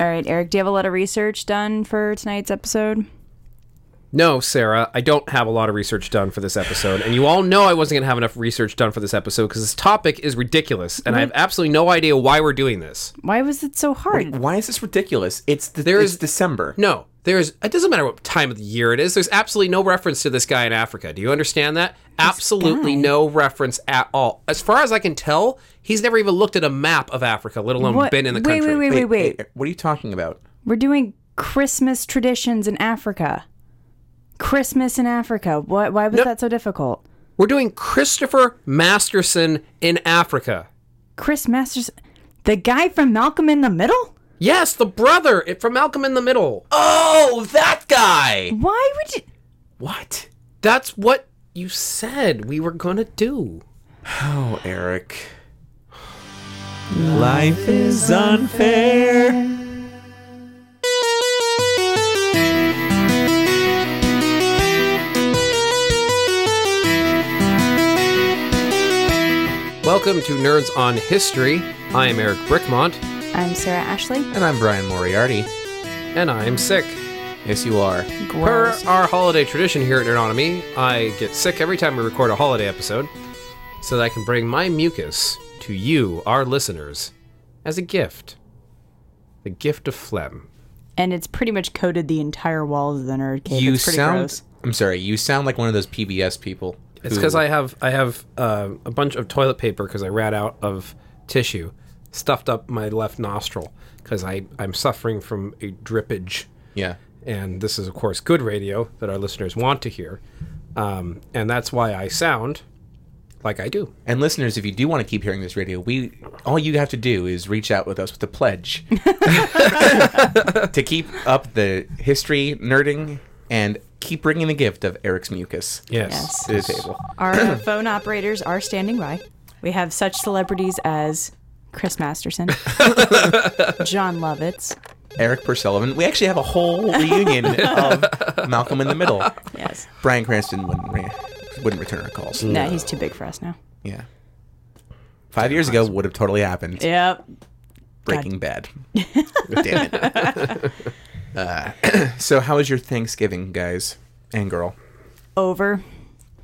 All right, Eric, do you have a lot of research done for tonight's episode? No, Sarah, I don't have a lot of research done for this episode, and you all know I wasn't going to have enough research done for this episode because this topic is ridiculous, and I have absolutely no idea why we're doing this. Why was it so hard? Why is this ridiculous? It's the, There it's is- December. No, there's. It doesn't matter what time of the year it is. There's absolutely no reference to this guy in Africa. Do you understand that? absolutely guy? no reference at all. As far as I can tell, he's never even looked at a map of Africa, let alone What- been in the wait, country. wait, wait, wait, wait. Hey, what are you talking about? We're doing Christmas traditions in Africa. Christmas in Africa. Why, why was No. that so difficult? We're doing Christopher Masterson in Africa. Chris Masters, the guy from Malcolm in the Middle? Yes, the brother from Malcolm in the Middle. Oh, that guy! Why would you? What? That's what you said we were gonna do. Oh, Eric. Life is unfair. Welcome to Nerds on History. I am Eric Brickmont, I'm Sarah Ashley. And I'm Bryan Moriarty. and I am sick. Yes, you are. Per our holiday tradition here at Nerdonomy, I get sick every time we record a holiday episode, so that I can bring my mucus to you, our listeners, as a gift. The gift of phlegm. And it's pretty much coated the entire walls of the nerd cave. You it's pretty sound. gross. I'm sorry. You sound like one of those PBS people. It's because I have I have uh, a bunch of toilet paper because I ran out of tissue, stuffed up my left nostril because I I'm suffering from a drippage. Yeah. and this is of course good radio that our listeners want to hear um, and that's why i sound like i do And listeners, if you do want to keep hearing this radio, we all you have to do is reach out with us with a pledge to keep up the history nerding and keep bringing the gift of Eric's mucus Yes. to the table. Our phone operators are standing by. We have such celebrities as Chris Masterson, Jon Lovitz. Erik Per Sullivan. We actually have a whole reunion of Malcolm in the Middle. Yes. Bryan Cranston wouldn't re- wouldn't return our calls. No, he's too big for us now. Yeah. Five years ago would have totally happened. Yep. Breaking Bad. Damn it. Uh, so, how was your Thanksgiving, guys and girl? Over.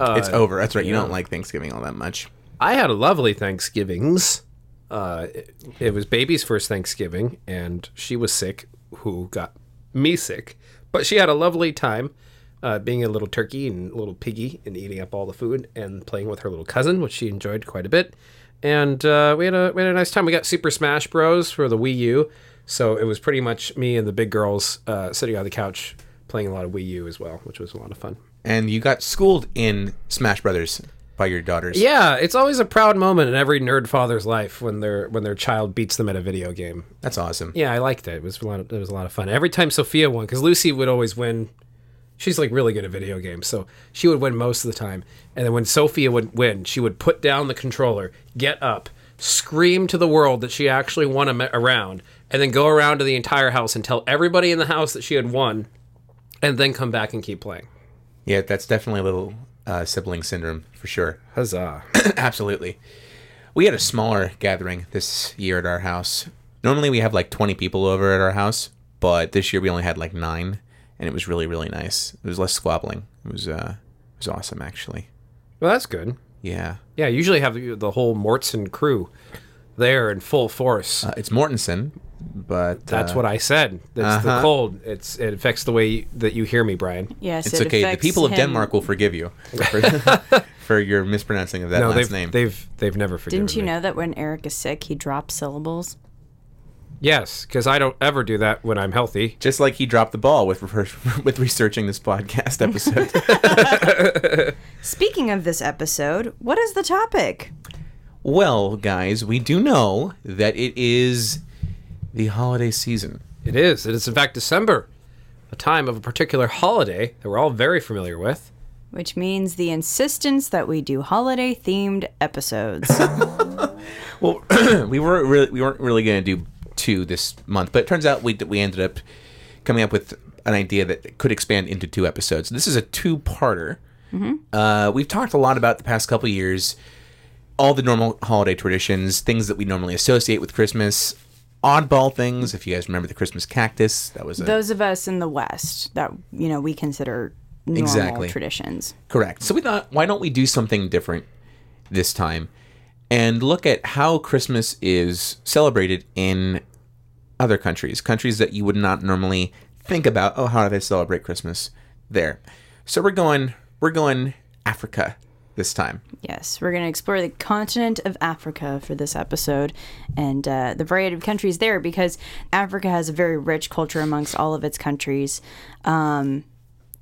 it's over. That's right. You don't like Thanksgiving all that much. i had a lovely thanksgivings uh, it, it was baby's first thanksgiving and she was sick who got me sick. But she had a lovely time uh, being a little turkey and a little piggy and eating up all the food and playing with her little cousin which she enjoyed quite a bit. And uh, we had a we had a nice time. We got super smash bros. for the wii u. So it was pretty much me and the big girls uh, sitting on the couch playing a lot of wii u as well which was a lot of fun. And you got schooled in Smash Brothers by your daughters. Yeah, it's always a proud moment in every nerd father's life when their when their child beats them at a video game. That's awesome. Yeah, I liked it. It was a lot. Of, it was a lot of fun. Every time Sophia won, because Lucy would always win. She's like really good at video games, so she would win most of the time. And then when Sophia would win, she would put down the controller, get up, scream to the world that she actually won a, a round, and then go around to the entire house and tell everybody in the house that she had won, and then come back and keep playing. Yeah, that's definitely a little uh, sibling syndrome for sure. Huzzah! Absolutely. We had a smaller gathering this year at our house. Normally we have like 20 people over at our house, but this year we only had like 9 and it was really really nice. It was less squabbling. It was uh it was awesome actually. well, that's good. Yeah. Yeah, usually have the, the whole Mortson crew there in full force. Uh, it's Mortensen, but That's uh, what I said. It's the uh-huh. cold. It's it affects the way that you hear me, Bryan. Yes. it's it okay. The affects people of him. Denmark will forgive you for, for your mispronouncing of that No, last they've name. they've they've never forgiven Didn't you me. know that when Eric is sick, he drops syllables? Yes, because I don't ever do that when I'm healthy. Just like he dropped the ball with with researching this podcast episode. Speaking of this episode, what is the topic? Well, guys, we do know that it is the holiday season. It is. It is in fact December, a time of a particular holiday that we're all very familiar with. Which means the insistence that we do holiday themed episodes. Well, we weren't really we weren't really going to do two this month, but it turns out we we ended up coming up with an idea that could expand into two episodes. This is a two-parter. Uh, we've talked a lot about the past couple years, all the normal holiday traditions, things that we normally associate with Christmas, oddball things. If you guys remember the Christmas cactus, that was a, Those of us in the West that you know we consider normal Exactly. traditions. Correct. So we thought, why don't we do something different this time and look at how Christmas is celebrated in other countries, countries that you would not normally think about. Oh, how do they celebrate Christmas there? So we're going, we're going Africa this time. Yes, we're going to explore the continent of Africa for this episode and uh, the variety of countries there because Africa has a very rich culture amongst all of its countries. Um,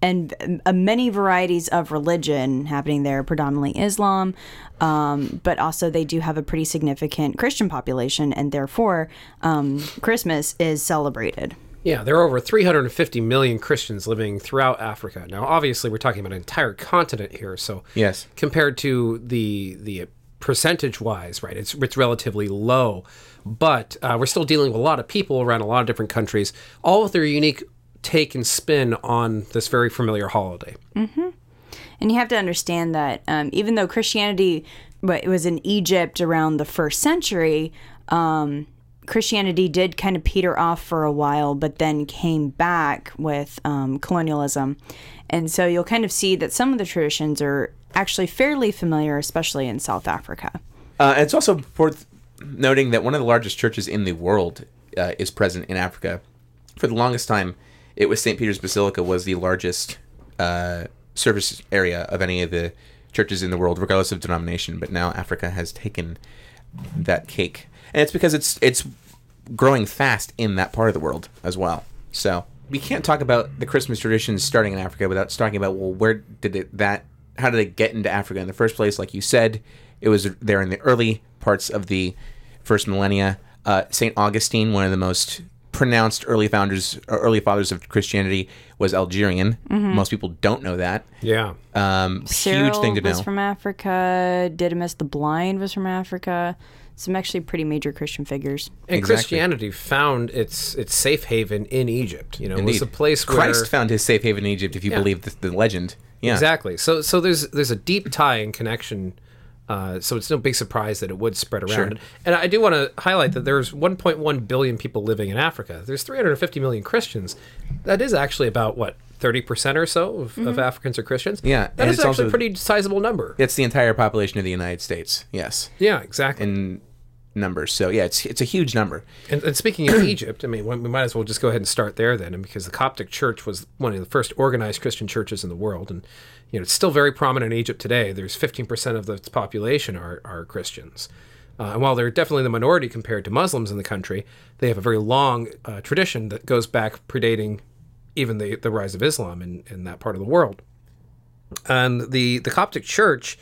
and uh, many varieties of religion happening there, predominantly Islam, um, but also they do have a pretty significant Christian population, and therefore um, Christmas is celebrated. Yeah, there are over 350 million Christians living throughout Africa. Now, obviously, we're talking about an entire continent here, so Yes. compared to the the percentage wise, right? It's it's relatively low, but uh, we're still dealing with a lot of people around a lot of different countries, all with their unique take and spin on this very familiar holiday. And you have to understand that um, even though Christianity but it was in Egypt around the first century, um, Christianity did kind of peter off for a while, but then came back with um, colonialism. And so you'll kind of see that some of the traditions are actually fairly familiar, especially in South Africa. Uh, it's also worth noting that one of the largest churches in the world uh, is present in Africa. For the longest time, it was St. Peter's Basilica was the largest uh, service area of any of the churches in the world, regardless of denomination. But now Africa has taken that cake, and it's because it's it's growing fast in that part of the world as well. So we can't talk about the Christmas traditions starting in Africa without talking about well, where did it that how did it get into Africa in the first place? Like you said, it was there in the early parts of the first millennia. Uh, Saint Augustine, one of the most pronounced early founders, or early fathers of Christianity, was Algerian. Most people don't know that. Yeah. Um, huge thing to was know. from Africa. Didymus the Blind was from Africa. Some actually pretty major Christian figures. And Exactly. Christianity found its its safe haven in Egypt. You know, it was a place where Christ found his safe haven in Egypt, if you Yeah. believe the, the legend. Yeah. Exactly. So so there's there's a deep tie and connection. Uh, so it's no big surprise that it would spread around. And I do want to highlight that there's 1.1 billion people living in Africa. There's 350 million Christians. That is actually about what 30% or so of, of Africans are Christians. Yeah, that is actually a pretty sizable number. It's the entire population of the United States. Yes. Yeah, exactly. In numbers. So yeah, it's it's a huge number. And, and speaking of Egypt, I mean, we might as well just go ahead and start there then, and because the Coptic Church was one of the first organized Christian churches in the world, and you know it's still very prominent in Egypt today. There's 15% of the population are are Christians, uh, and while they're definitely the minority compared to Muslims in the country, they have a very long uh, tradition that goes back predating even the the rise of Islam in in that part of the world. And the the Coptic Church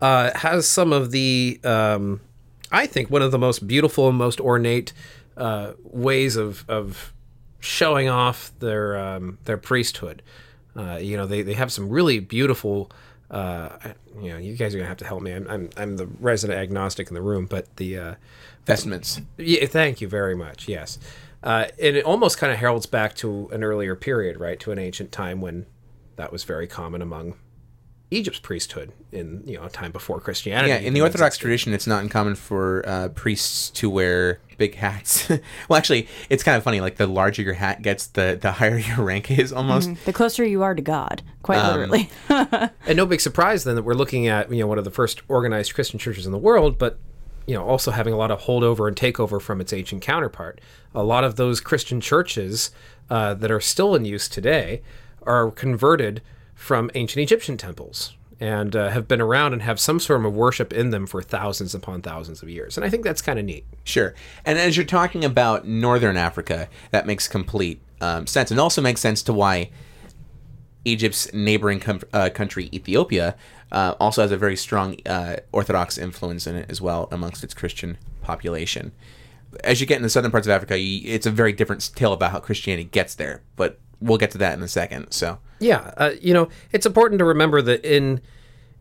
uh, has some of the, um, I think, one of the most beautiful and most ornate uh, ways of of showing off their um, their priesthood. Uh, you know, they, they have some really beautiful. Uh, you know, you guys are gonna have to help me. I'm I'm, I'm the resident agnostic in the room, but the uh, Vestments. yeah, thank you very much. Yes, uh, and it almost kind of heralds back to an earlier period, right? To an ancient time when that was very common among Egypt's priesthood in you know a time before Christianity. Yeah, in the Orthodox existed. tradition, it's not uncommon for uh, priests to wear big hats. well, actually, it's kind of funny. Like the larger your hat gets, the the higher your rank is almost. The closer you are to God, quite Um, literally. And no big surprise then that we're looking at you know one of the first organized Christian churches in the world, but you know also having a lot of holdover and takeover from its ancient counterpart. A lot of those Christian churches uh, that are still in use today are converted from ancient Egyptian temples and uh, have been around and have some sort of worship in them for thousands upon thousands of years. And I think that's kind of neat. Sure. And as you're talking about Northern Africa, that makes complete um, sense, and also makes sense to why Egypt's neighboring com- uh, country, Ethiopia, uh, also has a very strong uh, Orthodox influence in it as well amongst its Christian population. As you get in the southern parts of Africa, you, it's a very different tale about how Christianity gets there, but we'll get to that in a second. So, Yeah, uh, you know, it's important to remember that in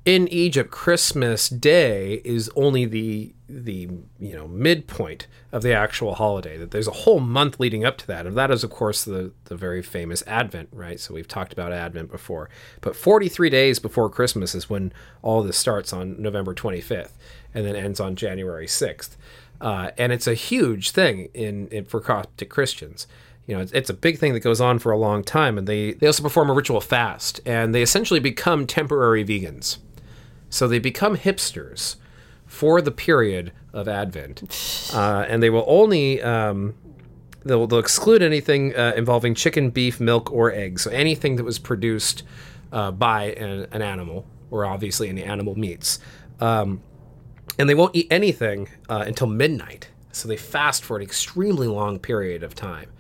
in Egypt, Christmas Day is only the the you know midpoint of the actual holiday. That there's a whole month leading up to that, and that is of course the the very famous Advent, right? So we've talked about Advent before, but 43 days before Christmas is when all this starts on November 25th, and then ends on January 6th. uh, and it's a huge thing in, in for Coptic Christians. You know, it's, a big thing that goes on for a long time, and they they also perform a ritual fast, and they essentially become temporary vegans. So they become hipsters for the period of Advent, uh, and they will only um, they'll, they'll exclude anything uh, involving chicken, beef, milk, or eggs. So anything that was produced uh, by an, an animal, or obviously any animal meats. Um, and they won't eat anything uh, until midnight. So they fast for an extremely long period of time.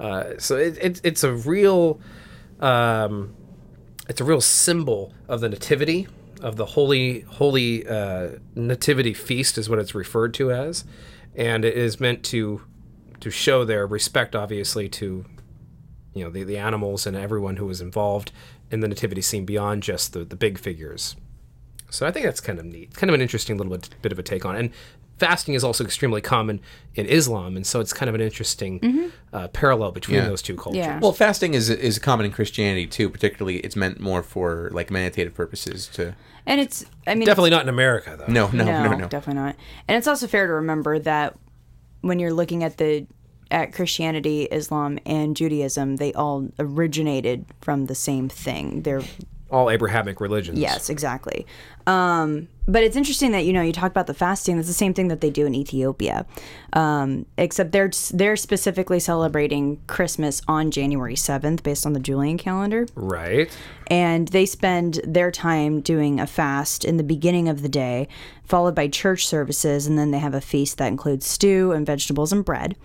Uh, so it, it, it's a real, um, it's a real symbol of the nativity of the holy holy uh, nativity feast is what it's referred to as, and it is meant to to show their respect, obviously, to you know the, the animals and everyone who was involved in the nativity scene beyond just the, the big figures. So I think that's kind of neat, kind of an interesting little bit, bit of a take on it. And fasting is also extremely common in Islam, and so it's kind of an interesting uh, parallel between Yeah. those two cultures. Yeah. Well, fasting is is common in Christianity too. Particularly, it's meant more for like meditative purposes. To And it's, I mean, Definitely not in America, though. no, no, no, no, no. definitely not. And it's also fair to remember that when you're looking at the at Christianity, Islam, and Judaism, they all originated from the same thing. They're All Abrahamic religions. yes, exactly. Um, but it's interesting that you know you talk about the fasting. That's the same thing that they do in Ethiopia, um, except they're they're specifically celebrating Christmas on January seventh, based on the Julian calendar Right. and they spend their time doing a fast in the beginning of the day, followed by church services, and then they have a feast that includes stew and vegetables and bread.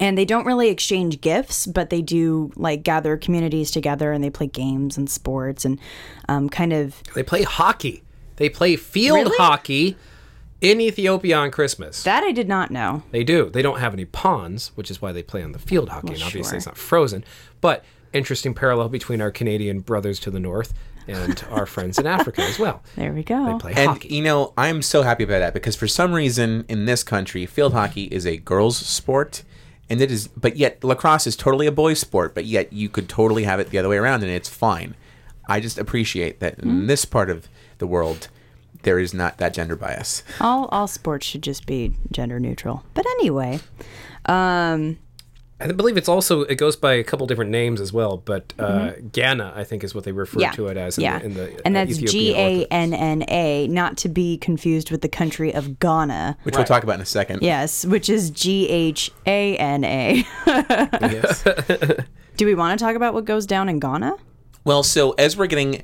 And they don't really exchange gifts, but they do like gather communities together and they play games and sports and um, kind of They play hockey. They play field Really? hockey in Ethiopia on Christmas. that I did not know. They do. They don't have any ponds, which is why they play on the field hockey. and obviously, sure. it's not frozen. But interesting parallel between our Canadian brothers to the north and our friends in Africa as well. There we go. They play And hockey. you know, I'm so happy about that because for some reason in this country, field hockey is a girls' sport, and it is. But yet, lacrosse is totally a boys' sport. But yet, you could totally have it the other way around, and it's fine. I just appreciate that in this part of the world, there is not that gender bias. all all sports should just be gender neutral. But anyway, um, I believe it's also it goes by a couple different names as well, but uh, Ganna I think is what they refer Mm-hmm. yeah, to it as. In yeah, the, in the and uh, that's G Ethiopian A Orthodox. N N A, not to be confused with the country of Ghana. Which we'll talk about in a second. Yes, which is G H A N A. Yes. Do we want to talk about what goes down in Ghana? Well, so as we're getting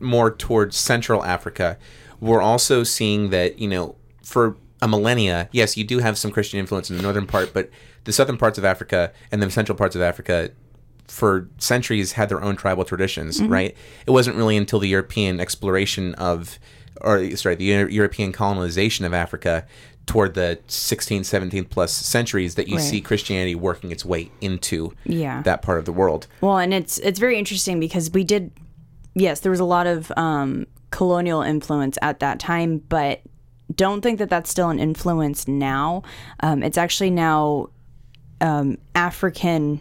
more towards Central Africa, we're also seeing that, you know, for a millennia, yes, you do have some Christian influence in the northern part, but the southern parts of Africa and the central parts of Africa for centuries had their own tribal traditions, right? It wasn't really until the European exploration of or sorry, the European colonization of Africa toward the 16th, 17th plus centuries that you Right. see Christianity working its way into Yeah. that part of the world. Well, and it's it's very interesting because we did, yes, there was a lot of um, colonial influence at that time, but don't think that that's still an influence now. Um, it's actually now um, African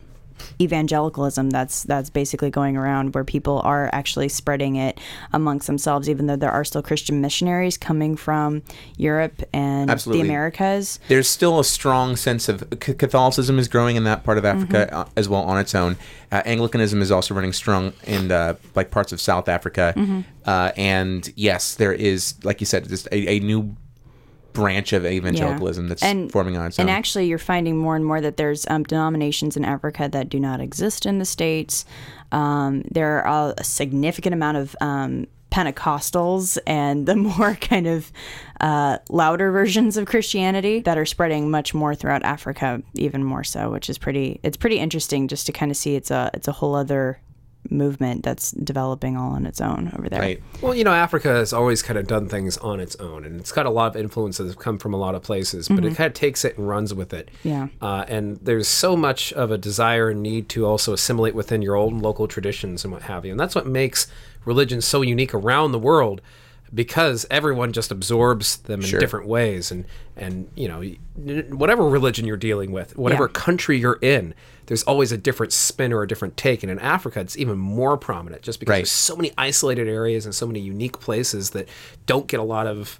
evangelicalism that's that's basically going around where people are actually spreading it amongst themselves even though there are still christian missionaries coming from europe and Absolutely. the americas there's still a strong sense of C- Catholicism is growing in that part of Africa uh, as well on its own. Uh, Anglicanism is also running strong in uh, like parts of South Africa, uh, and yes, there is like you said, just a, a new branch of evangelicalism that's and, forming on its and own. actually you're finding more and more that there's um, denominations in africa that do not exist in the states um, there are a significant amount of um, pentecostals and the more kind of uh, louder versions of christianity that are spreading much more throughout africa even more so which is pretty it's pretty interesting just to kind of see it's a it's a whole other movement that's developing all on its own over there right. Well, you know, Africa has always kind of done things on its own, and it's got a lot of influences that have come from a lot of places, but it kind of takes it and runs with it. Mm-hmm. Yeah. Uh, and there's so much of a desire and need to also assimilate within your own local traditions and what have you. And that's what makes religion so unique around the world because everyone just absorbs them in Sure. different ways and and you know whatever religion you're dealing with whatever Yeah. country you're in there's always a different spin or a different take and in africa it's even more prominent just because Right. there's so many isolated areas and so many unique places that don't get a lot of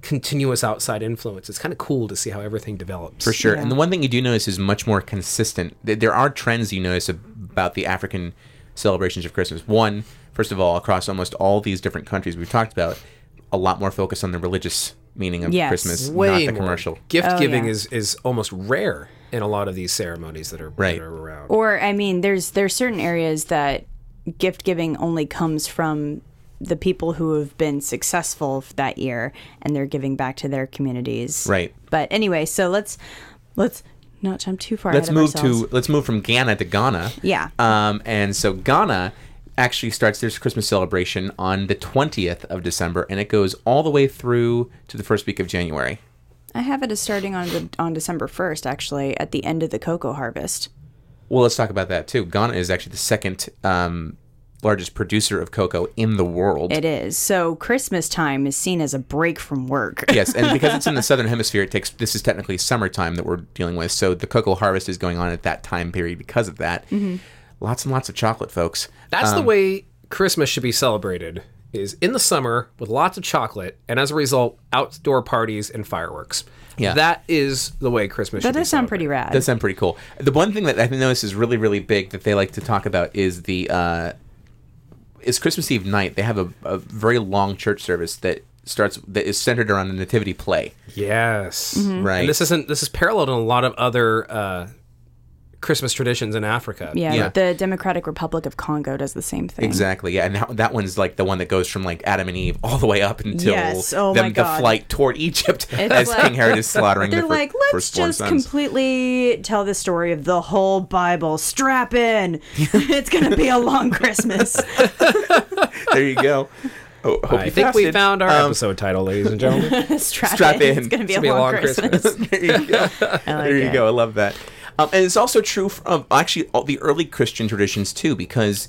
continuous outside influence. It's kind of cool to see how everything develops. For sure. Yeah. And the one thing you do notice is much more consistent. There are trends you notice about the African celebrations of Christmas. One, first of all, across almost all these different countries we've talked about, a lot more focus on the religious meaning of Yes. Christmas, Way not the more. commercial. Gift Oh, giving yeah. is is almost rare in a lot of these ceremonies that are, Right. that are around. Or I mean, there's there's certain areas that gift giving only comes from the people who have been successful that year and they're giving back to their communities. Right. But anyway, so let's let's not jump too far. Let's ahead of move ourselves. to let's move from Ghana to Ghana. Yeah. Um, and so Ghana actually starts their Christmas celebration on the 20th of December and it goes all the way through to the first week of January. I have it as starting on the, on December first, actually, at the end of the cocoa harvest. Well, let's talk about that too. Ghana is actually the second um, largest producer of cocoa in the world. It is so Christmas time is seen as a break from work. yes, and because it's in the southern hemisphere, it takes this is technically summertime that we're dealing with. So the cocoa harvest is going on at that time period because of that. Mm-hmm. Lots and lots of chocolate, folks. That's Um, the way Christmas should be celebrated. Is in the summer with lots of chocolate, and as a result, outdoor parties and fireworks. Yeah. that is the way Christmas. That should be does sound pretty rad. That sound pretty cool. The one thing that I notice is really, really big that they like to talk about is the uh, is Christmas Eve night. They have a, a very long church service that starts that is centered around a nativity play. Yes, Mm-hmm. Right. And this isn't. This is paralleled in a lot of other uh, Christmas traditions in Africa. yeah, Yeah. the Democratic Republic of Congo does the same thing. Exactly. Yeah, and that, that one's like the one that goes from like Adam and Eve all the way up until Yes. Oh them- my the flight toward Egypt It's as like- King Herod is slaughtering They're the fir- like, let's firstborn just sons. completely tell the story of the whole Bible. Strap in. it's going to be a long Christmas. there you go. Oh, hope I you think we fasted. found our Um, episode title, ladies and gentlemen. Strap, Strap in. in. It's going to be, It's a, gonna long Christmas. there you go. I like there you it. go. I love that. Um, and it's also true of actually all the early Christian traditions too, because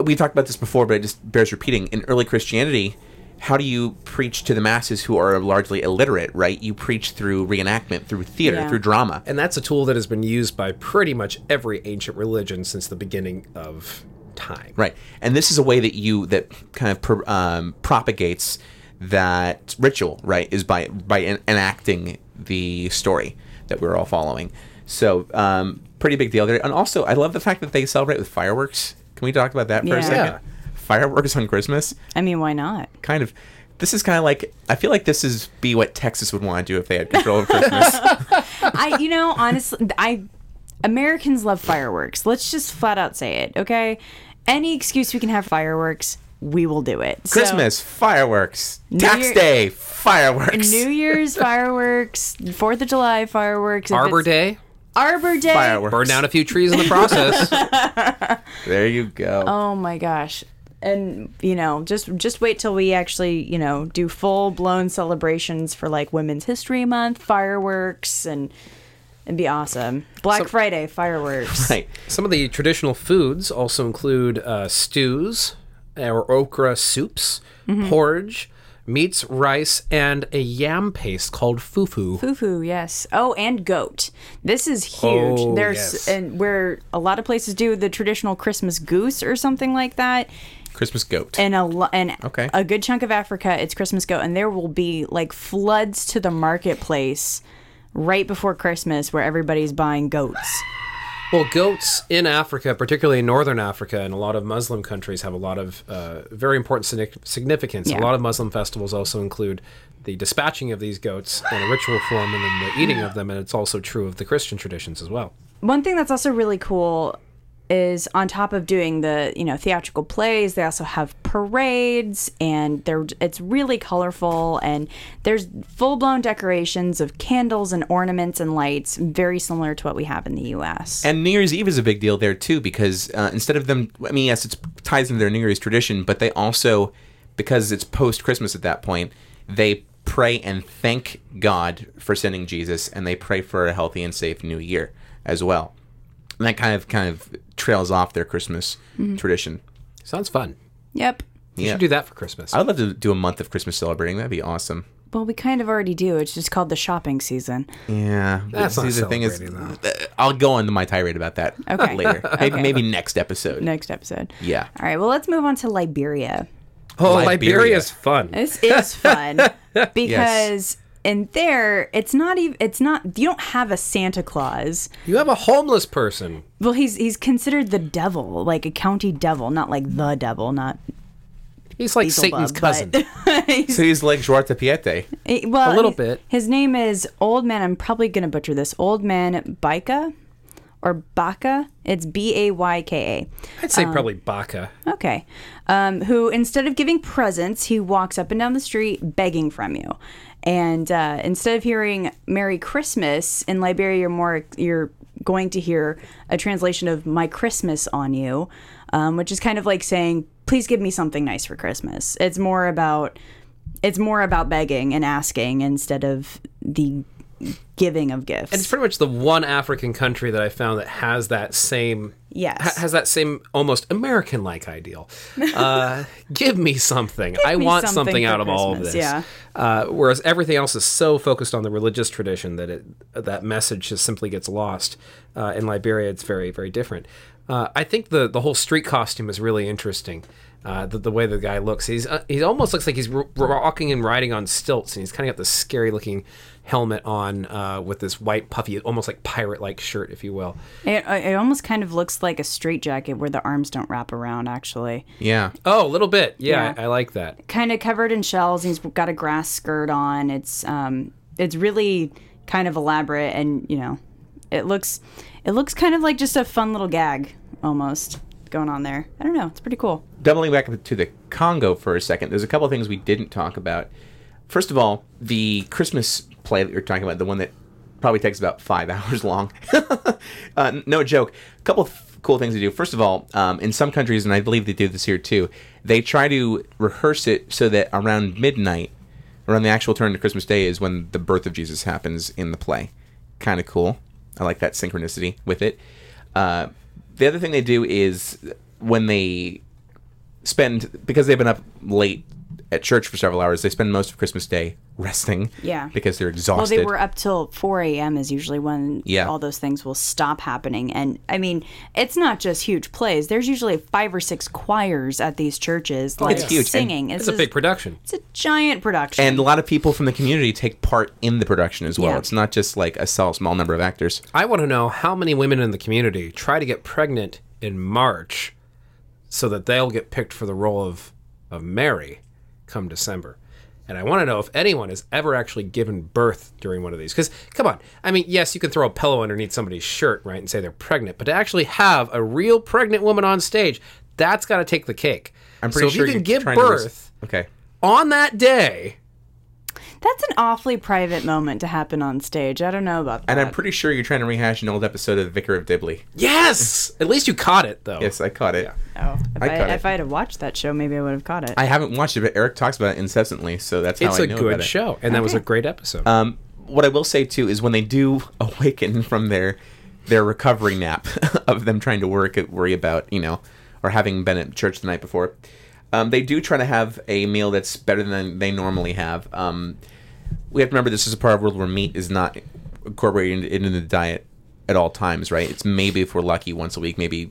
we talked about this before, but it just bears repeating. In early Christianity, how do you preach to the masses who are largely illiterate? Right, you preach through reenactment, through theater, Yeah. through drama. and that's a tool that has been used by pretty much every ancient religion since the beginning of time. Right, and this is a way that you that kind of um, propagates that ritual. Right, is by by en- enacting the story that we're all following. So, um, pretty big deal there. And also, I love the fact that they celebrate with fireworks. Can we talk about that for Yeah. a second? Yeah. Fireworks on Christmas, I mean, why not? kind of. This is kind of like I feel like this is be what Texas would want to do if they had control of Christmas. I, you know, honestly, I Americans love fireworks. Let's just flat out say it, okay? Any excuse we can have fireworks, we will do it. So, Christmas fireworks, tax Year- day fireworks, New Year's fireworks, Fourth of July fireworks, Arbor Day, Arbor Day. fireworks. burn down a few trees in the process. There you go. Oh my gosh. And you know, just just wait till we actually, you know, do full blown celebrations for like Women's History Month, fireworks and it'd be awesome. Black So- Friday fireworks. right. Some of the traditional foods also include uh, stews or okra soups, Mm-hmm. porridge, meats, rice, and a yam paste called fufu. Fufu, yes. Oh, and goat. This is huge. Oh, There's yes. and where a lot of places do the traditional Christmas goose or something like that. Christmas goat. And a and Okay. a good chunk of Africa, it's Christmas goat, and there will be like floods to the marketplace right before Christmas where everybody's buying goats. Well, goats in Africa, particularly in northern Africa and a lot of Muslim countries, have a lot of uh, very important significance. Yeah. A lot of Muslim festivals also include the dispatching of these goats in a ritual form and then the eating of them, and it's also true of the Christian traditions as well. One thing that's also really cool is on top of doing the you know theatrical plays they also have parades and they're it's really colorful and there's full-blown decorations of candles and ornaments and lights very similar to what we have in the US. And New Year's Eve is a big deal there too because uh, instead of them, I mean, yes, it ties into their New Year's tradition, but they also, because it's post Christmas at that point, they pray and thank God for sending Jesus, and they pray for a healthy and safe New Year as well. And that kind of kind of trails off their Christmas tradition. Sounds fun. yep. You Yeah. should do that for Christmas. I would love to do a month of Christmas celebrating. That'd be awesome. Well, we kind of already do. It's just called the shopping season. Yeah, That's See, not the thing is, celebrating, uh, I'll go on to my tirade about that Okay. later. Maybe, Okay. maybe next episode. Next episode. Yeah. All right. Well, let's move on to Liberia. Oh, Liberia. is fun. This is fun because in there it's not even it's not you don't have a Santa Claus. You have a homeless person. Well, he's he's considered the devil, like a county devil, not like the devil, not He's like Beelzebub, Satan's cousin. he's- So he's like Zwarte Piet. Well, A little bit. His name is Old Man. I'm probably gonna butcher this. Old Man Baika, or Baka. It's B A Y K A. I'd say probably Baka. Okay. Um, who instead of giving presents, he walks up and down the street begging from you. And uh, instead of hearing "Merry Christmas" in Liberia, you're more you're going to hear a translation of "My Christmas on you," um, which is kind of like saying, "Please give me something nice for Christmas." It's more about it's more about begging and asking instead of the giving of gifts. And it's pretty much the one African country that I found that has that same Yes. ha- has that same almost American like ideal. Uh, give me something. I me want something something, out of all of this. yeah. Uh, whereas everything else is so focused on the religious tradition that it that message just simply gets lost. Uh, in Liberia, it's very very different. Uh, I think the the whole street costume is really interesting. Uh, the, the way the guy looks, he's uh, he almost looks like he's r- walking and riding on stilts, and he's kind of got this scary looking helmet on uh, with this white puffy, almost like pirate like shirt, if you will. It, it almost kind of looks like a straitjacket where the arms don't wrap around, actually. Yeah. Oh, a little bit. Yeah, Yeah. I, I like that. Kind of covered in shells. He's got a grass skirt on. It's um, it's really kind of elaborate, and you know, it looks it looks kind of like just a fun little gag almost going on there. I don't know. It's pretty cool. doubling back to the Congo for a second, there's a couple things we didn't talk about. First of all, the Christmas play that you're talking about, the one that probably takes about five hours long. uh, no joke. A couple cool things to do. First of all, um, in some countries, and I believe they do this here too, they try to rehearse it so that around midnight, around the actual turn to Christmas Day, is when the birth of Jesus happens in the play. Kind of cool. I like that synchronicity with it. Uh, the other thing they do is when they spend because they've been up late at church for several hours. They spend most of Christmas Day resting. Yeah. because they're exhausted. Well, they were up till 4 a.m. is usually when Yeah. all those things will stop happening. And I mean, it's not just huge plays. There's usually five or six choirs at these churches, oh, like It's huge, singing. It's a big production. It's a giant production. and a lot of people from the community take part in the production as well. Yeah. It's not just like a small small number of actors. I want to know how many women in the community try to get pregnant in March so that they'll get picked for the role of, of Mary come December. And I want to know if anyone has ever actually given birth during one of these. Because, come on, I mean, yes, you can throw a pillow underneath somebody's shirt, right, and say they're pregnant, but to actually have a real pregnant woman on stage, that's got to take the cake. I'm pretty so sure if you can give trying to res- birth okay. on that day, That's an awfully private moment to happen on stage. I don't know about that. And I'm pretty sure you're trying to rehash an old episode of The Vicar of Dibley. yes! At least you caught it, though. Yes, I caught it. oh, if I I, caught it. if I had watched that show, maybe I would have caught it. I haven't watched it, but Eric talks about it incessantly, so that's how It's I a know good about it. show, and that was a great episode. Um, what I will say too is when they do awaken from their their recovery nap of them trying to work worry about you know or having been at church the night before, um, they do try to have a meal that's better than they normally have. Um, we have to remember this is a part of the world where meat is not incorporated into the diet at all times, right? It's maybe if we're lucky once a week, maybe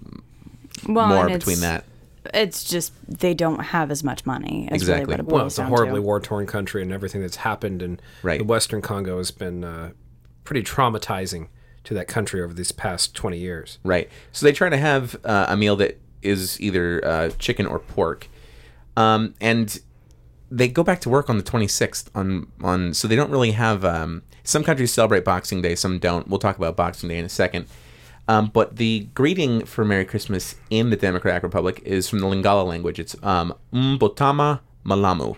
well, more between that. It's just they don't have as much money. Is Exactly. Really what it well, it's a horribly war torn country, and everything that's happened in Right. the Western Congo has been uh, pretty traumatizing to that country over these past 20 years. Right. So they try to have uh, a meal that is either uh, chicken or pork, um, and they go back to work on the 26th. On on so they don't really have. Um, some countries celebrate Boxing Day, some don't. We'll talk about Boxing Day in a second. Um, but the greeting for Merry Christmas in the Democratic Republic is from the Lingala language. It's um, Mbotama Malamu.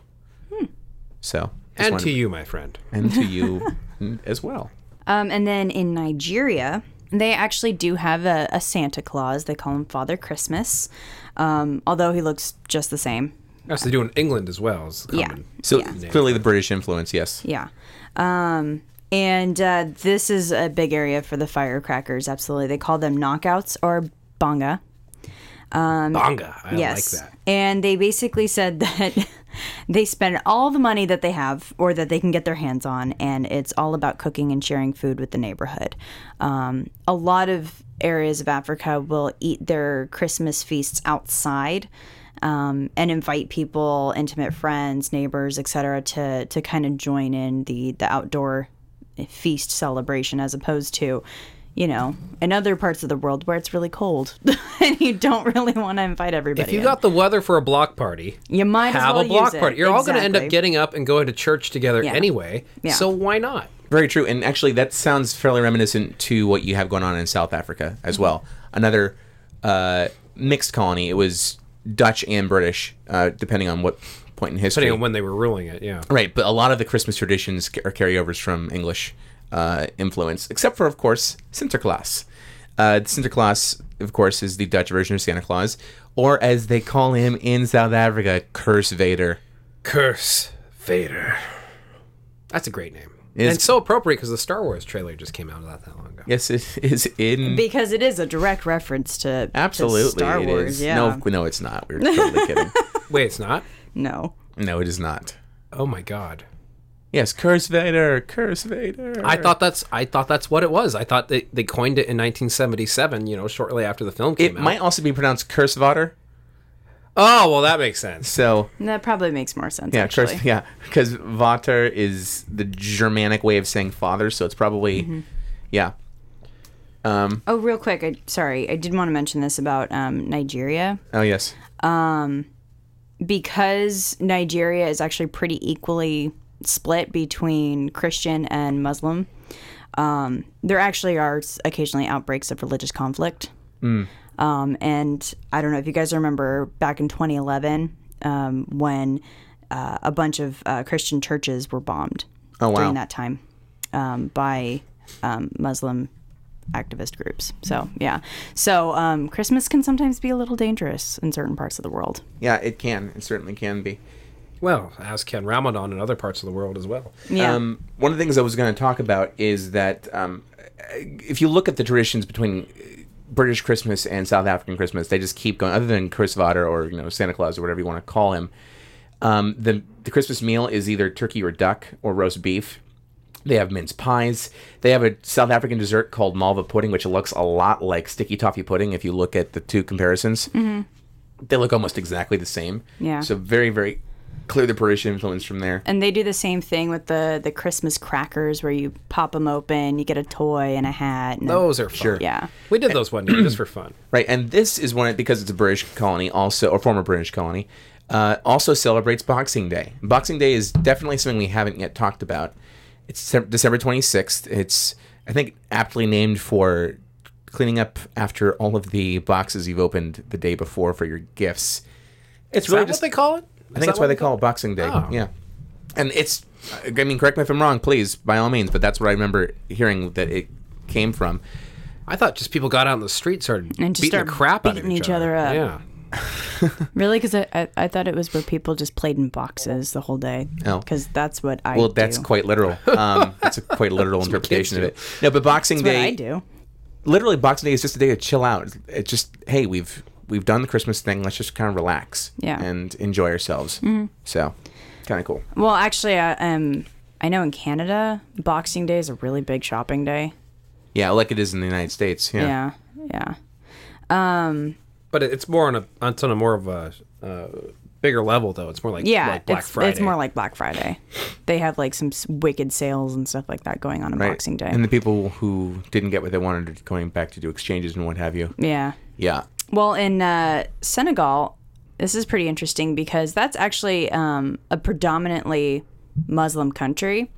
So And wanted- to you, my friend. and to you as well. Um, and then in Nigeria, they actually do have a, a Santa Claus. They call him Father Christmas, um, although he looks just the same. As they do in England as well. Is Yeah. So Yeah. clearly the British influence, yes. Yeah. Um, and uh, this is a big area for the firecrackers. Absolutely. They call them knockouts or bonga. Bonga. I yes. like that. And they basically said that they spend all the money that they have or that they can get their hands on, and it's all about cooking and sharing food with the neighborhood. Um, a lot of areas of Africa will eat their Christmas feasts outside. Um, and invite people, intimate friends, neighbors, etc., to to kind of join in the the outdoor feast celebration as opposed to you know, in other parts of the world where it's really cold and you don't really want to invite everybody. If you in. got the weather for a block party, you might as have well a block use it. party. You're all going to end up getting up and going to church together Yeah. anyway. Yeah. So why not? Very true, and actually, that sounds fairly reminiscent to what you have going on in South Africa Mm-hmm. as well. Another uh, mixed colony. It was Dutch and British, uh, depending on what point in history. Depending on when they were ruling it, yeah. Right, but a lot of the Christmas traditions are carryovers from English uh, influence, except for, of course, Sinterklaas. Uh, Sinterklaas, of course, is the Dutch version of Santa Claus, or as they call him in South Africa, Curse Vader. Curse Vader. That's a great name. It's- and so appropriate because the Star Wars trailer just came out not that long ago. Yes, it is in. because it is a direct reference to to Absolutely, Star it Wars. is. Yeah, No, no, it's not. We're totally kidding. Wait, it's not? no. No, it is not. Oh my god. Yes, Curse Vader, Curse Vader. I thought that's I thought that's what it was. I thought they, they coined it in 1977, you know, shortly after the film came it out. It might also be pronounced Curse Vader. Oh, well that makes sense. So That probably makes more sense. yeah, actually. Curse, yeah, because Vater is the Germanic way of saying father, so it's probably Mm-hmm. yeah. Um. Oh, real quick. I, sorry, I did want to mention this about um, Nigeria Oh yes. Um, because Nigeria is actually pretty equally split between Christian and Muslim. Um, there actually are occasionally outbreaks of religious conflict. Um, and I don't know if you guys remember back in 2011 um, when uh, a bunch of uh, Christian churches were bombed Oh, wow. during that time um, by um, Muslim activist groups. So, yeah. So, um, Christmas can sometimes be a little dangerous in certain parts of the world. Yeah, it can. It certainly can be. Well, as can Ramadan in other parts of the world as well. Yeah. Um, one of the things I was going to talk about is that um, if you look at the traditions between uh, British Christmas and South African Christmas, they just keep going. Other than Chris Vader or you know Santa Claus or whatever you want to call him, um, the the Christmas meal is either turkey or duck or roast beef. They have mince pies. They have a South African dessert called malva pudding, which looks a lot like sticky toffee pudding. If you look at the two comparisons, they look almost exactly the same. Yeah. So very very clear the British influence from there. And they do the same thing with the the Christmas crackers, where you pop them open, you get a toy and a hat. And Those are fun. Sure. yeah, We did those one year just for fun. Right, and this is one because it's a British colony, also or former British colony, uh, also celebrates Boxing Day. Boxing Day is definitely something we haven't yet talked about. It's December twenty sixth. It's I think aptly named for cleaning up after all of the boxes you've opened the day before for your gifts. It's Is really that just what they call it? I think that's why they call it Boxing Day. Oh. Yeah, and it's I mean correct me if I'm wrong, please by all means, but that's what I remember hearing that it came from. I thought just people got out in the street started And just beating start the crap out of beating each, each other up. Yeah. really? Because I, I I thought it was where people just played in boxes the whole day. Oh. because that's what I Well, that's do. quite literal. Um, that's a quite literal interpretation of it. No, but Boxing That's what Day, I do. literally, Boxing Day is just a day to chill out. It's just, hey, we've we've done the Christmas thing. Let's just kind of relax, Yeah. Mm-hmm. and enjoy ourselves. So, kind of cool. Well, actually, I, um, I know in Canada, Boxing Day is a really big shopping day. Yeah, like it is in the United States. Yeah, Yeah, yeah. Um, But it's more on a it's on a more of a uh, bigger level though. It's more like yeah, like Black it's, Friday. it's more like Black Friday. They have like some wicked sales and stuff like that going on on right. Boxing Day. And the people who didn't get what they wanted are going back to do exchanges and what have you. yeah. Yeah, Well, in uh, Senegal, this is pretty interesting because that's actually um, a predominantly Muslim country,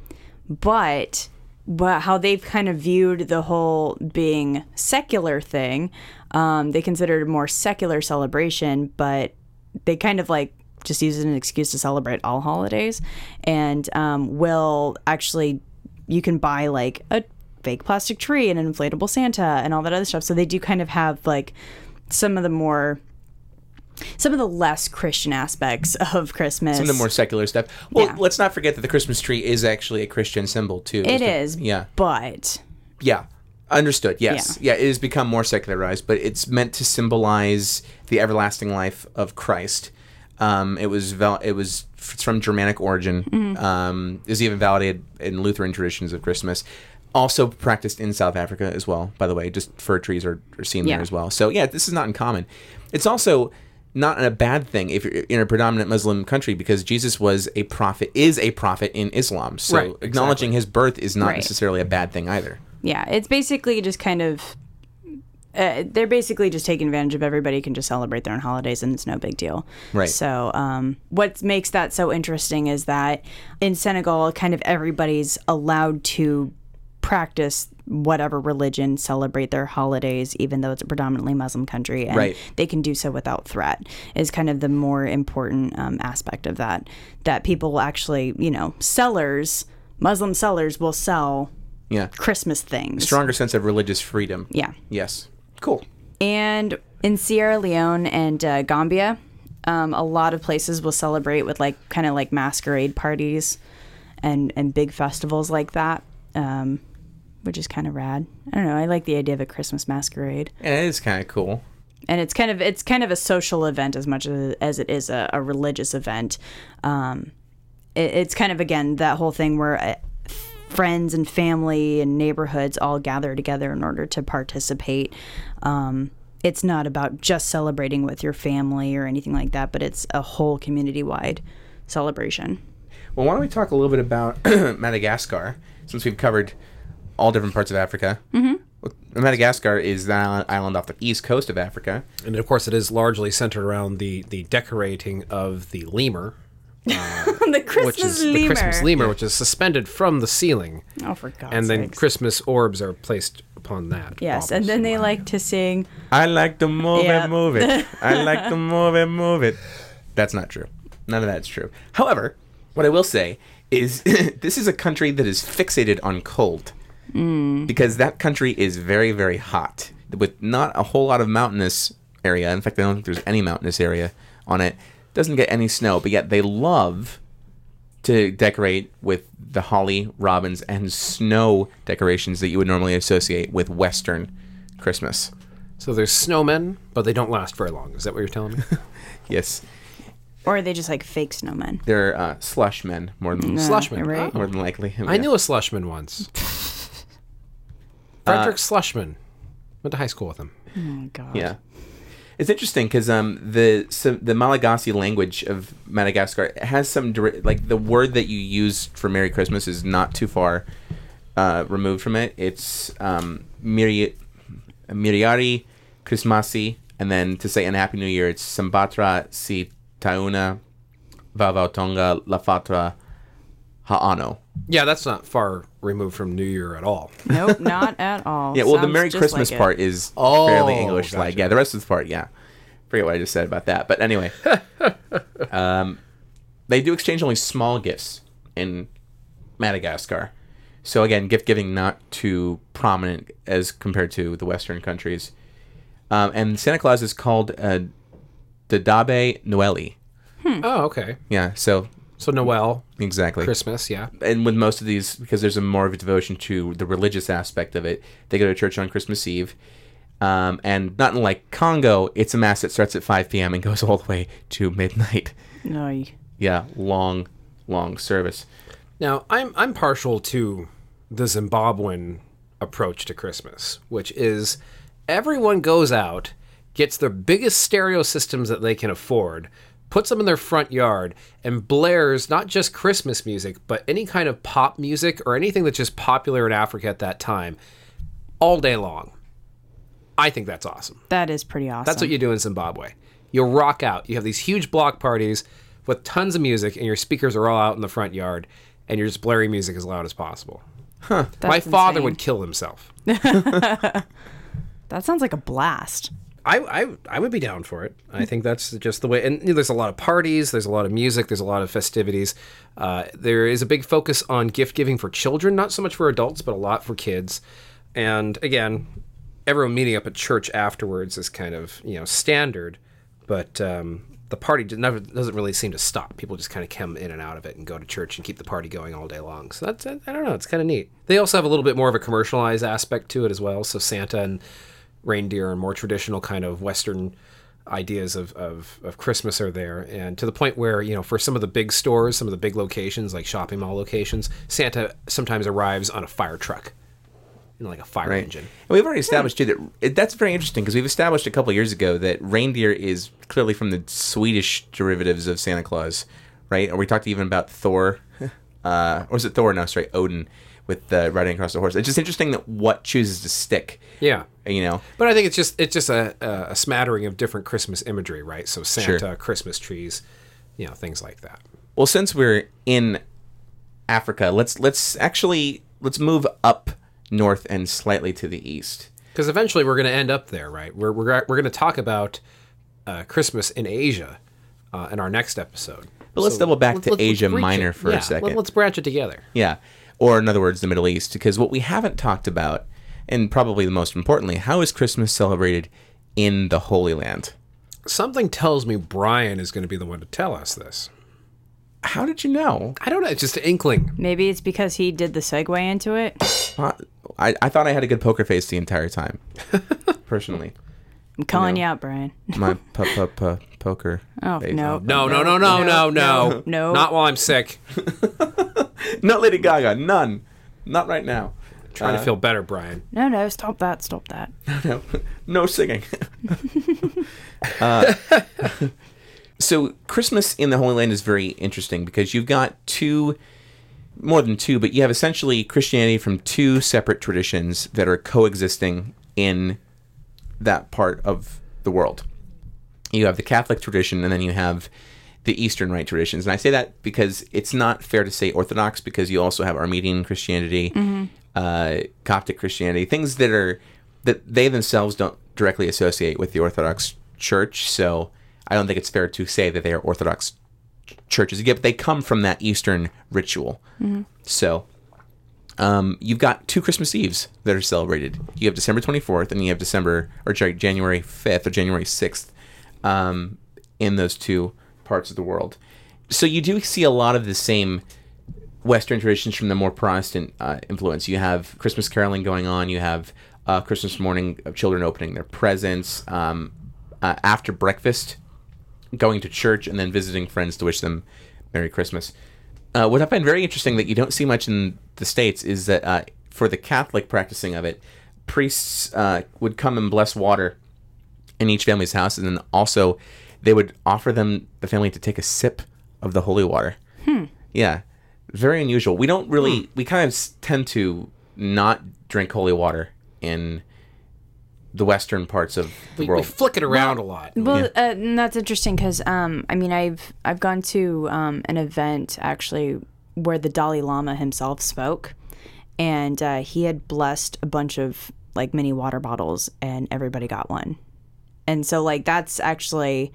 but but how they've kind of viewed the whole being secular thing, um, they consider it a more secular celebration, but they kind of like just use it as an excuse to celebrate all holidays, and um, will actually you can buy like a fake plastic tree and an inflatable Santa and all that other stuff. So they do kind of have like some of the more some of the less Christian aspects of Christmas. some of the more secular stuff. Well, Yeah. let's not forget that the Christmas tree is actually a Christian symbol too. It is. Is, Yeah. but Yeah. Understood. Yes. Yeah. It has become more secularized, but it's meant to symbolize the everlasting life of Christ. Um, it was val- it was it's from Germanic origin. Mm-hmm. Um, is even validated in Lutheran traditions of Christmas. Also practiced in South Africa as well. By the way, just fir trees are, are seen Yeah. there as well. So yeah, this is not uncommon. It's also not a bad thing if you're in a predominant Muslim country because Jesus was a prophet, is a prophet in Islam. So Right, acknowledging his birth is not Right. necessarily a bad thing either. Yeah, it's basically just kind of. Uh, they're basically just taking advantage of everybody can just celebrate their own holidays and it's no big deal. Right. So, um, what makes that so interesting is that in Senegal, kind of everybody's allowed to practice whatever religion, celebrate their holidays, even though it's a predominantly Muslim country, and Right. they can do so without threat. Is kind of the more important um, aspect of that. That people will actually, you know, sellers, Muslim sellers will sell Yeah. Christmas things. Stronger sense of religious freedom. Yeah. Yes. Cool. And in Sierra Leone and uh, Gambia, um, a lot of places will celebrate with like kind of like masquerade parties and and big festivals like that, um, which is kind of rad. I don't know. I like the idea of a Christmas masquerade, And it is kind of cool. and it's kind of it's kind of a social event as much as, as it is a, a religious event. Um, it, it's kind of again that whole thing where. Uh, friends and family and neighborhoods all gather together in order to participate. Um, it's not about just celebrating with your family or anything like that, but it's a whole community wide celebration. Well, why don't we talk a little bit about Madagascar since we've covered all different parts of Africa? Mm-hmm. Madagascar is the island- island off the east coast of Africa. And of course, it is largely centered around the the decorating of the lemur, the Christmas which is the Christmas lemur, which is suspended from the ceiling, Oh, for God's and then sakes. Christmas orbs are placed upon that. Yes, and then they like to sing. I like to move Yeah. it, move it. I like to move it, move it. That's not true. None of that's true. However, what I will say is this is a country that is fixated on cold. Because that country is very, very hot with not a whole lot of mountainous area. In fact, I don't think there's any mountainous area on it. Doesn't get any snow, but yet they love to decorate with the holly, robins, and snow decorations that you would normally associate with Western Christmas. So there's snowmen, but they don't last very long. Is that what you're telling me? Yes, Or are they just like fake snowmen? they're uh, slush men more than Slushman. you're right. more than likely. I knew a slushman once. Frederick Slushman. Went to high school with him. Oh my God. Yeah, it's interesting because um the so the Malagasy language of Madagascar has some dir- like the word that you use for Merry Christmas is not too far uh, removed from it. It's um Miri Miriari Christmasi, and then to say an Happy New Year, it's Sambatra si Tauna Vavautonga Lafatra Ha'ano. Yeah, that's not far removed from New Year at all. Nope, not at all. Yeah, well, the Sounds Merry just Christmas like it. part is Oh, fairly English like. gotcha. Yeah, the rest of the part, yeah. Forget what I just said about that. But anyway, um, they do exchange only small gifts in Madagascar. So again, gift giving not too prominent as compared to the Western countries. Um, and Santa Claus is called uh, Dadabe Noeli. Oh, okay. Yeah, so So Noel, exactly. Christmas, yeah. and with most of these, because there's a more of a devotion to the religious aspect of it, they go to church on Christmas Eve. Um, and not like Congo, it's a mass that starts at 5 p.m. and goes all the way to midnight. No, Yeah, long, long service. Now, I'm I'm partial to the Zimbabwean approach to Christmas, which is everyone goes out, gets their biggest stereo systems that they can afford, puts them in their front yard, and blares not just Christmas music, but any kind of pop music or anything that's just popular in Africa at that time, all day long. I think that's awesome. that is pretty awesome. That's what you do in Zimbabwe. You rock out. You have these huge block parties with tons of music, and your speakers are all out in the front yard, and you're just blaring music as loud as possible. That's My father insane. would kill himself. That sounds like a blast. I, I I would be down for it. I think that's just the way. And you know, there's a lot of parties, there's a lot of music, there's a lot of festivities. Uh, there is a big focus on gift giving for children, not so much for adults, but a lot for kids. And again, everyone meeting up at church afterwards is kind of you know standard, but um, the party never doesn't really seem to stop. People just kind of come in and out of it and go to church and keep the party going all day long. So that's I don't know, it's kind of neat. They also have a little bit more of a commercialized aspect to it as well. So Santa and reindeer and more traditional kind of Western ideas of, of, of Christmas are there. And to the point where, you know, for some of the big stores, some of the big locations, like shopping mall locations, Santa sometimes arrives on a fire truck you know, like a fire Right. engine. And we've already established too that that's very interesting because we've established a couple years ago that reindeer is clearly from the Swedish derivatives of Santa Claus, right? Or we talked even about Thor, uh, or was it Thor? No, sorry, Odin with uh, riding across the horse. It's just interesting that what chooses to stick. Yeah. You know, But I think it's just it's just a, a smattering of different Christmas imagery, right? So Santa, Christmas trees, you know, things like that. Well, since we're in Africa, let's let's actually let's move up north and slightly to the east. Because eventually we're going to end up there, right? We're we're, we're going to talk about uh, Christmas in Asia uh, in our next episode. But let's double back to Asia reach Minor it. for a second. Let, us branch it together. Yeah. Or in other words, the Middle East. Because what we haven't talked about, and probably the most importantly, how is Christmas celebrated in the Holy Land? Something tells me Bryan is going to be the one to tell us this. How did you know? I don't know. It's just an inkling. Maybe it's because he did the segue into it. Uh, I, I thought I had a good poker face the entire time. Personally. I'm calling No. you out, Bryan. My pu- pu- pu- poker Oh face. no, No, no, no, no, no, no, no. Not while I'm sick. Not Lady Gaga. None. Not right now. Trying to feel better, Bryan. no, no! Stop that! Stop that! No, no, no singing. uh, so Christmas in the Holy Land is very interesting because you've got two, more than two, but you have essentially Christianity from two separate traditions that are coexisting in that part of the world. You have the Catholic tradition, and then you have the Eastern Rite traditions. And I say that because it's not fair to say Orthodox because you also have Armenian Christianity, uh, Coptic Christianity, things that are that they themselves don't directly associate with the Orthodox Church. So I don't think it's fair to say that they are Orthodox churches. Yet they come from that Eastern ritual. So um, you've got two Christmas Eves that are celebrated. You have December 24th and you have December, or January 5th or January 6th um, in those two parts of the world. So you do see a lot of the same Western traditions from the more Protestant uh, influence. You have Christmas caroling going on. You have uh, Christmas morning of children opening their presents. Um, uh, after breakfast, going to church and then visiting friends to wish them Merry Christmas. Uh, what I find very interesting that you don't see much in the states is that uh, for the Catholic practicing of it, priests uh, would come and bless water in each family's house, and then also they would offer them the family to take a sip of the holy water. Yeah, very unusual. We don't really. We kind of tend to not drink holy water in the western parts of the We, we world. flick it around a lot. Well, uh, and that's interesting because um, I mean, I've I've gone to um, an event actually where the Dalai Lama himself spoke, and uh, he had blessed a bunch of like mini water bottles, and everybody got one, and so like that's actually.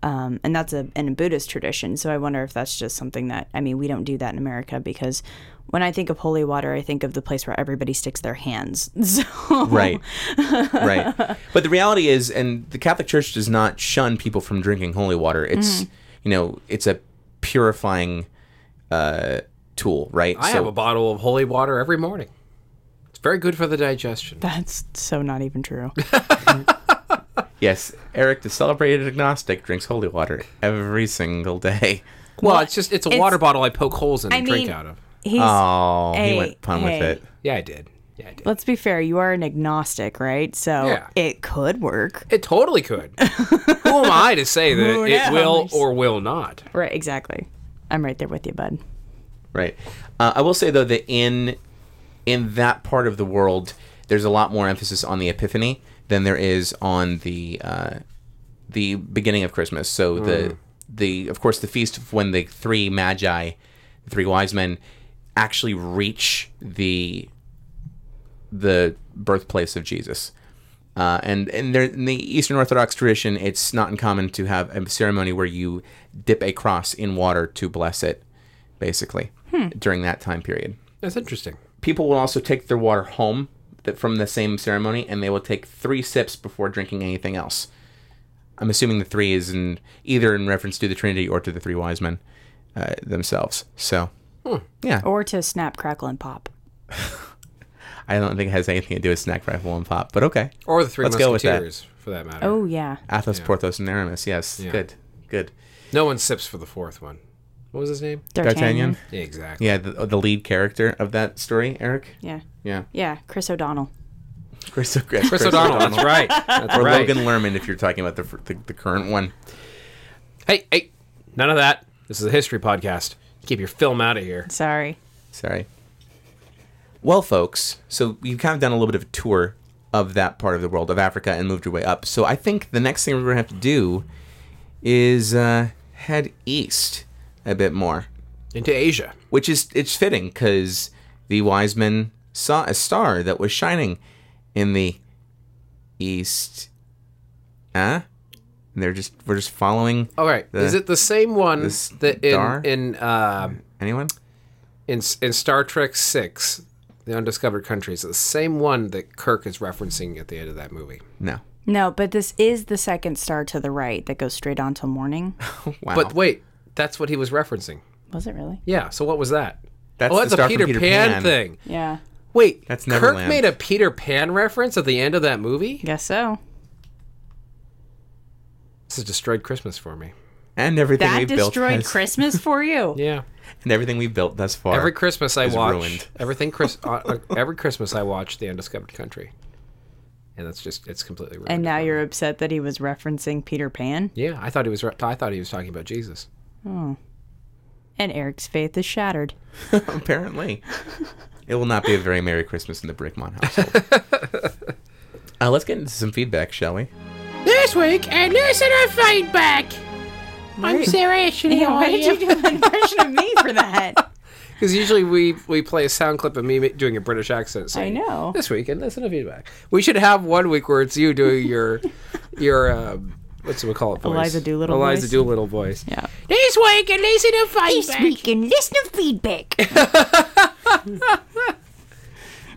Um, and that's a in a Buddhist tradition, so I wonder if that's just something that I mean we don't do that in America because when I think of holy water, I think of the place where everybody sticks their hands. So right right but the reality is and the catholic church does not shun people from drinking holy water it's Mm-hmm. you know it's a purifying uh tool right I have a bottle of holy water every morning. It's very good for the digestion. that's so not even true. yes eric the celebrated agnostic drinks holy water every single day Well, it's just it's a it's- water bottle I poke holes in I and drink mean- out of. He's oh he Hey, went pun hey. with it Yeah, I did. Yeah, I did. let's be fair, you are an agnostic, right? So Yeah. it could work. It totally could. Who am I to say that Who it will knows? or will not? Right, exactly. I'm right there with you, bud. right uh, i will say though that in in that part of the world there's a lot more emphasis on the epiphany than there is on the uh, the beginning of christmas so the the of course the feast of when the three magi the three wise men actually reach the the birthplace of jesus uh, and and there, in the Eastern Orthodox tradition, it's not uncommon to have a ceremony where you dip a cross in water to bless it, basically, during that time period. That's interesting. People will also take their water home that from the same ceremony, and they will take three sips before drinking anything else. I'm assuming the three is in either in reference to the Trinity or to the three wise men uh, themselves. So, yeah, Or to snap, crackle, and pop. I don't think it has anything to do with snack rifle and pop, but okay. Or the three Let's go with that. musketeers, for that matter. Oh yeah. Athos, Porthos, and Aramis. Yes, Yeah. good, good. No one sips for the fourth one. What was his name? D'Artagnan. Yeah, exactly. Yeah, the, the lead character of that story, Eric. Yeah. Yeah, Yeah, Chris O'Donnell. Chris, Chris, Chris O'Donnell. That's right. That's or right. Logan Lerman, if you're talking about the, the the current one. Hey, hey, none of that. This is a history podcast. Keep your film out of here. Sorry. Sorry. Well, folks, so we've kind of done a little bit of a tour of that part of the world of Africa and moved your way up. So I think the next thing we're going to have to do is uh, head east a bit more, Into Asia. which is it's fitting because the wise men saw a star that was shining in the east. Huh? And they're just we're just following. All right. The- is it the same one the that star? in in uh, Anyone? in in Star Trek Six, the Undiscovered Countries, the same one that Kirk is referencing at the end of that movie? No. No, but this is the second star to the right that goes straight on to morning. Wow. But wait, that's what he was referencing. Was it really? Yeah. So what was that? That's oh, the that's a star from Peter, Peter Pan, Pan. thing. Yeah. Wait, That's Kirk made a Peter Pan reference at the end of that movie. Guess so. This has destroyed Christmas for me. and everything That we've built That destroyed Christmas for you. Yeah. and everything we've built thus far. Every Christmas I is watch ruined. everything. Chris, uh, uh, every Christmas I watch the Undiscovered Country, and that's just it's completely ruined. And now you're upset that he was referencing Peter Pan, Yeah, I thought he was. re- I thought he was talking about Jesus. Oh. and Eric's faith is shattered. Apparently, it will not be a very merry Christmas in the Brickmont household. uh, let's get into some feedback, shall we? This week, and listener feedback. I'm Sarah Ashley. how why are did you do an impression of me for that? Because usually we we play a sound clip of me doing a British accent. Saying, know. This week and listen to feedback. We should have one week where it's you doing your your um, what's we call it? Voice? Eliza Doolittle Eliza voice? Doolittle voice. Yeah. This week, and listen to feedback. This week and listen to feedback.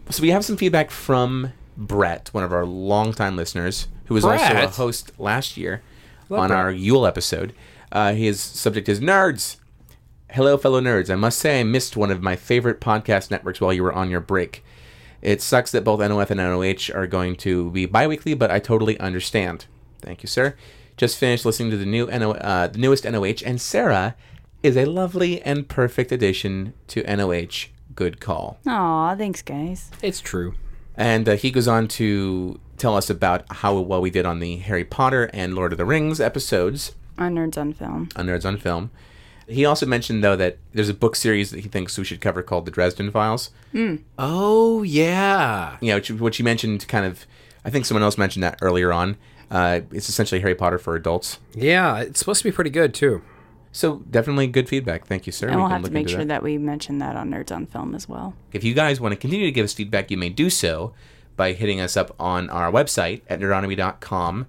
So we have some feedback from Brett, one of our longtime listeners, who was also a host last year Love on Brett. our Yule episode. Uh, his subject is nerds. Hello, fellow nerds. I must say I missed one of my favorite podcast networks while you were on your break. It sucks that both NOF and NOH are going to be bi-weekly, but I totally understand. Thank you, sir. Just finished listening to the new NO, uh, the newest NOH, and Sarah is a lovely and perfect addition to NOH. Good call. Aw, thanks, guys. It's true. And uh, he goes on to tell us about how well we did on the Harry Potter and Lord of the Rings episodes On Nerds on Film. on Nerds on Film. He also mentioned, though, that there's a book series that he thinks we should cover called The Dresden Files. Oh yeah. You know, which, which he mentioned kind of, I think someone else mentioned that earlier on. Uh, it's essentially Harry Potter for adults. Yeah, it's supposed to be pretty good too. So definitely good feedback. Thank you, sir. And We we'll can have to make sure that. we mention that on Nerds on Film as well. If you guys want to continue to give us feedback, you may do so by hitting us up on our website at nerdonomy.com.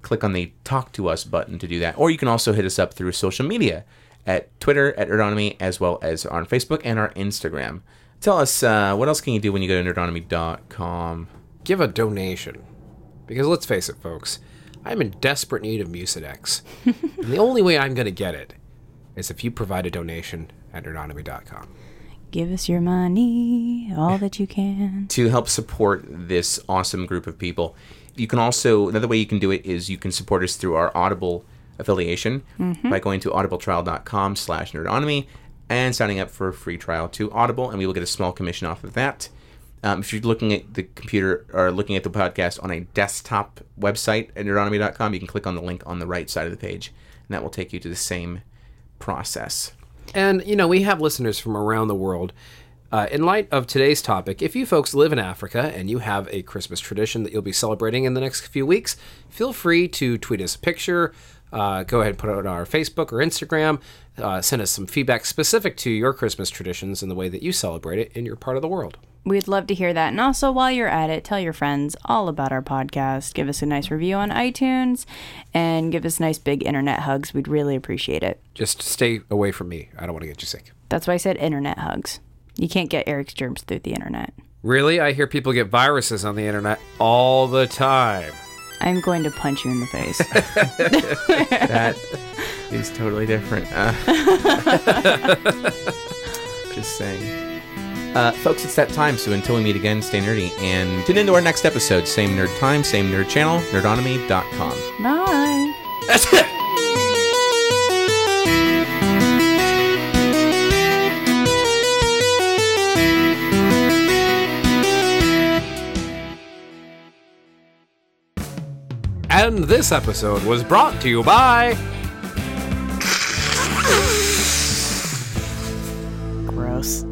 Click on the Talk to Us button to do that. Or you can also hit us up through social media at Twitter at Nerdonomy as well as on Facebook and our Instagram. Tell us, uh, what else can you do when you go to nerdonomy.com? Give a donation, because let's face it, folks. I'm in desperate need of Mucinex, and the only way I'm going to get it is if you provide a donation at nerdonomy.com. Give us your money, all that you can. to help support this awesome group of people. You can also another way you can do it is you can support us through our Audible affiliation by going to audibletrial.com slash nerdonomy and signing up for a free trial to Audible, and we will get a small commission off of that. Um, if you're looking at the computer or looking at the podcast on a desktop website at nerdonomy.com, you can click on the link on the right side of the page, and that will take you to the same process. And, you know, we have listeners from around the world. Uh, in light of today's topic, if you folks live in Africa and you have a Christmas tradition that you'll be celebrating in the next few weeks, feel free to tweet us a picture. Uh, go ahead and put it on our Facebook or Instagram. Uh, send us some feedback specific to your Christmas traditions and the way that you celebrate it in your part of the world. We'd love to hear that. And also, while you're at it, tell your friends all about our podcast. Give us a nice review on iTunes and give us nice big internet hugs. We'd really appreciate it. Just stay away from me. I don't want to get you sick. That's why I said internet hugs. You can't get Eric's germs through the internet. Really? I hear people get viruses on the internet all the time. I'm going to punch you in the face. that is totally different. Uh, just saying. Uh, folks, it's that time, so until we meet again, stay nerdy and tune into our next episode. Same nerd time, same nerd channel, nerdonomy.com. Bye. That's it. and this episode was brought to you by. Gross.